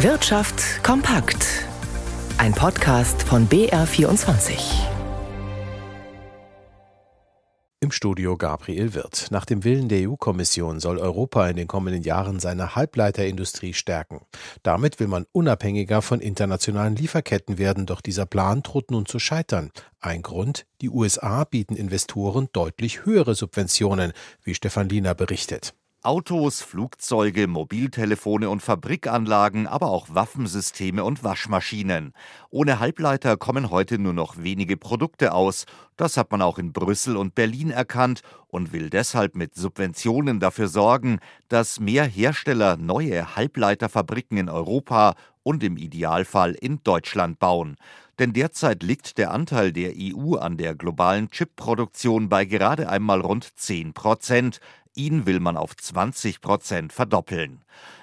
Wirtschaft kompakt. Ein Podcast von BR24. Im Studio Gabriel Wirth. Nach dem Willen der EU-Kommission soll Europa in den kommenden Jahren seine Halbleiterindustrie stärken. Damit will man unabhängiger von internationalen Lieferketten werden, doch dieser Plan droht nun zu scheitern. Ein Grund, die USA bieten Investoren deutlich höhere Subventionen, wie Stefan Liener berichtet. Autos, Flugzeuge, Mobiltelefone und Fabrikanlagen, aber auch Waffensysteme und Waschmaschinen. Ohne Halbleiter kommen heute nur noch wenige Produkte aus. Das hat man auch in Brüssel und Berlin erkannt und will deshalb mit Subventionen dafür sorgen, dass mehr Hersteller neue Halbleiterfabriken in Europa und im Idealfall in Deutschland bauen. Denn derzeit liegt der Anteil der EU an der globalen Chipproduktion bei gerade einmal rund 10 Prozent. Ihn will man auf 20 Prozent verdoppeln.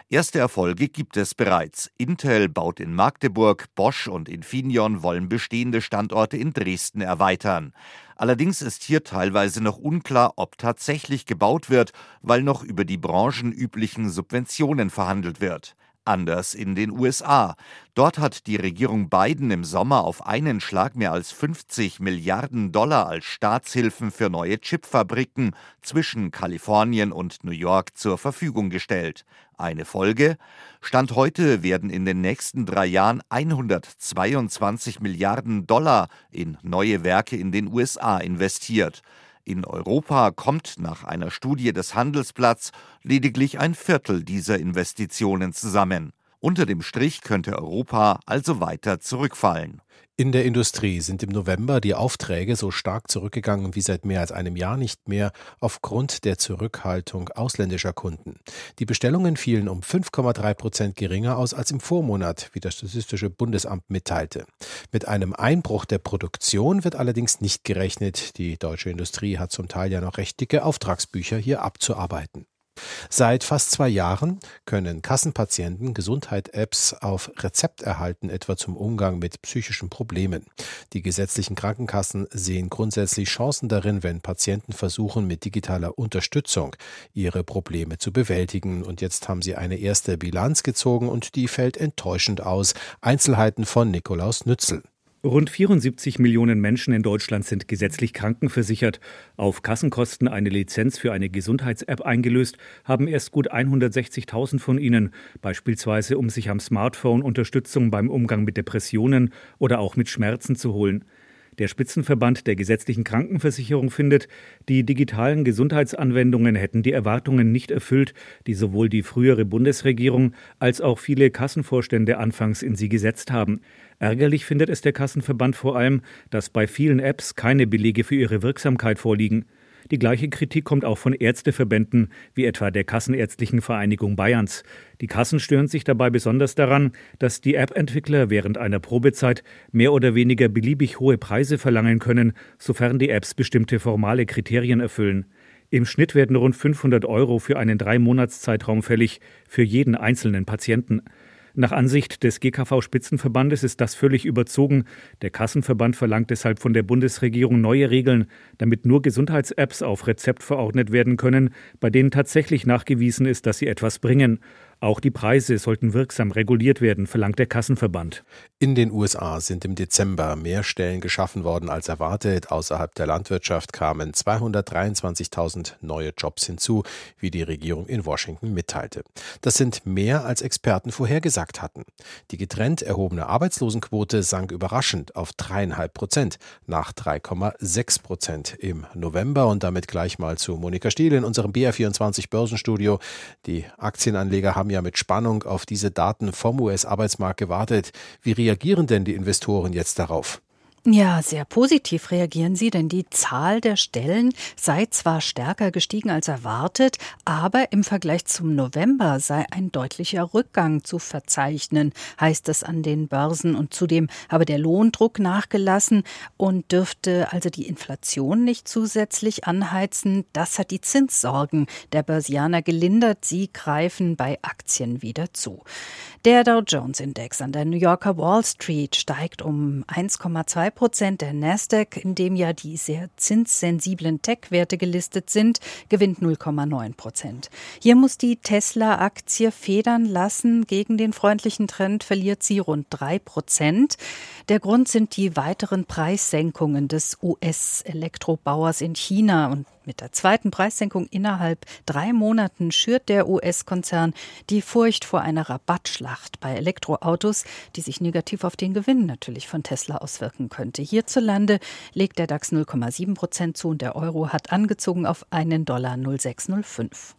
Erste Erfolge gibt es bereits. Intel baut in Magdeburg, Bosch und Infineon wollen bestehende Standorte in Dresden erweitern. Allerdings ist hier teilweise noch unklar, ob tatsächlich gebaut wird, weil noch über die branchenüblichen Subventionen verhandelt wird. Anders in den USA. Dort hat die Regierung Biden im Sommer auf einen Schlag mehr als 50 Milliarden Dollar als Staatshilfen für neue Chipfabriken zwischen Kalifornien und New York zur Verfügung gestellt. Eine Folge? Stand heute werden in den nächsten drei Jahren 122 Milliarden Dollar in neue Werke in den USA investiert. In Europa kommt nach einer Studie des Handelsblatts lediglich ein Viertel dieser Investitionen zusammen. Unter dem Strich könnte Europa also weiter zurückfallen. In der Industrie sind im November die Aufträge so stark zurückgegangen wie seit mehr als einem Jahr nicht mehr aufgrund der Zurückhaltung ausländischer Kunden. Die Bestellungen fielen um 5,3 Prozent geringer aus als im Vormonat, wie das Statistische Bundesamt mitteilte. Mit einem Einbruch der Produktion wird allerdings nicht gerechnet. Die deutsche Industrie hat zum Teil ja noch recht dicke Auftragsbücher hier abzuarbeiten. Seit fast zwei Jahren können Kassenpatienten Gesundheit-Apps auf Rezept erhalten, etwa zum Umgang mit psychischen Problemen. Die gesetzlichen Krankenkassen sehen grundsätzlich Chancen darin, wenn Patienten versuchen, mit digitaler Unterstützung ihre Probleme zu bewältigen. Und jetzt haben sie eine erste Bilanz gezogen und die fällt enttäuschend aus. Einzelheiten von Nikolaus Nützel. Rund 74 Millionen Menschen in Deutschland sind gesetzlich krankenversichert. Auf Kassenkosten eine Lizenz für eine Gesundheits-App eingelöst, haben erst gut 160.000 von ihnen, beispielsweise um sich am Smartphone Unterstützung beim Umgang mit Depressionen oder auch mit Schmerzen zu holen. Der Spitzenverband der gesetzlichen Krankenversicherung findet, die digitalen Gesundheitsanwendungen hätten die Erwartungen nicht erfüllt, die sowohl die frühere Bundesregierung als auch viele Kassenvorstände anfangs in sie gesetzt haben. Ärgerlich findet es der Kassenverband vor allem, dass bei vielen Apps keine Belege für ihre Wirksamkeit vorliegen. Die gleiche Kritik kommt auch von Ärzteverbänden, wie etwa der Kassenärztlichen Vereinigung Bayerns. Die Kassen stören sich dabei besonders daran, dass die App-Entwickler während einer Probezeit mehr oder weniger beliebig hohe Preise verlangen können, sofern die Apps bestimmte formale Kriterien erfüllen. Im Schnitt werden rund 500 Euro für einen Drei-Monats-Zeitraum fällig, für jeden einzelnen Patienten. Nach Ansicht des GKV-Spitzenverbandes ist das völlig überzogen. Der Kassenverband verlangt deshalb von der Bundesregierung neue Regeln, damit nur Gesundheits-Apps auf Rezept verordnet werden können, bei denen tatsächlich nachgewiesen ist, dass sie etwas bringen. Auch die Preise sollten wirksam reguliert werden, verlangt der Kassenverband. In den USA sind im Dezember mehr Stellen geschaffen worden als erwartet. Außerhalb der Landwirtschaft kamen 223.000 neue Jobs hinzu, wie die Regierung in Washington mitteilte. Das sind mehr als Experten vorhergesagt hatten. Die getrennt erhobene Arbeitslosenquote sank überraschend auf dreieinhalb Prozent nach 3,6 Prozent im November und damit gleich mal zu Monika Stiel in unserem BR24 Börsenstudio. Die Aktienanleger haben ja mit Spannung auf diese Daten vom US-Arbeitsmarkt gewartet. Wie reagieren denn die Investoren jetzt darauf? Ja, sehr positiv reagieren sie, denn die Zahl der Stellen sei zwar stärker gestiegen als erwartet, aber im Vergleich zum November sei ein deutlicher Rückgang zu verzeichnen, heißt es an den Börsen. Und zudem habe der Lohndruck nachgelassen und dürfte also die Inflation nicht zusätzlich anheizen. Das hat die Zinssorgen der Börsianer gelindert. Sie greifen bei Aktien wieder zu. Der Dow Jones Index an der New Yorker Wall Street steigt um 1,2 Prozent. Der Nasdaq, in dem ja die sehr zinssensiblen Tech-Werte gelistet sind, gewinnt 0,9 Prozent. Hier muss die Tesla-Aktie federn lassen. Gegen den freundlichen Trend verliert sie rund drei Prozent. Der Grund sind die weiteren Preissenkungen des US-Elektrobauers in China. Und mit der zweiten Preissenkung innerhalb drei Monaten schürt der US-Konzern die Furcht vor einer Rabattschlacht bei Elektroautos, die sich negativ auf den Gewinn natürlich von Tesla auswirken könnte. Hierzulande legt der DAX 0,7 Prozent zu und der Euro hat angezogen auf einen Dollar 0605.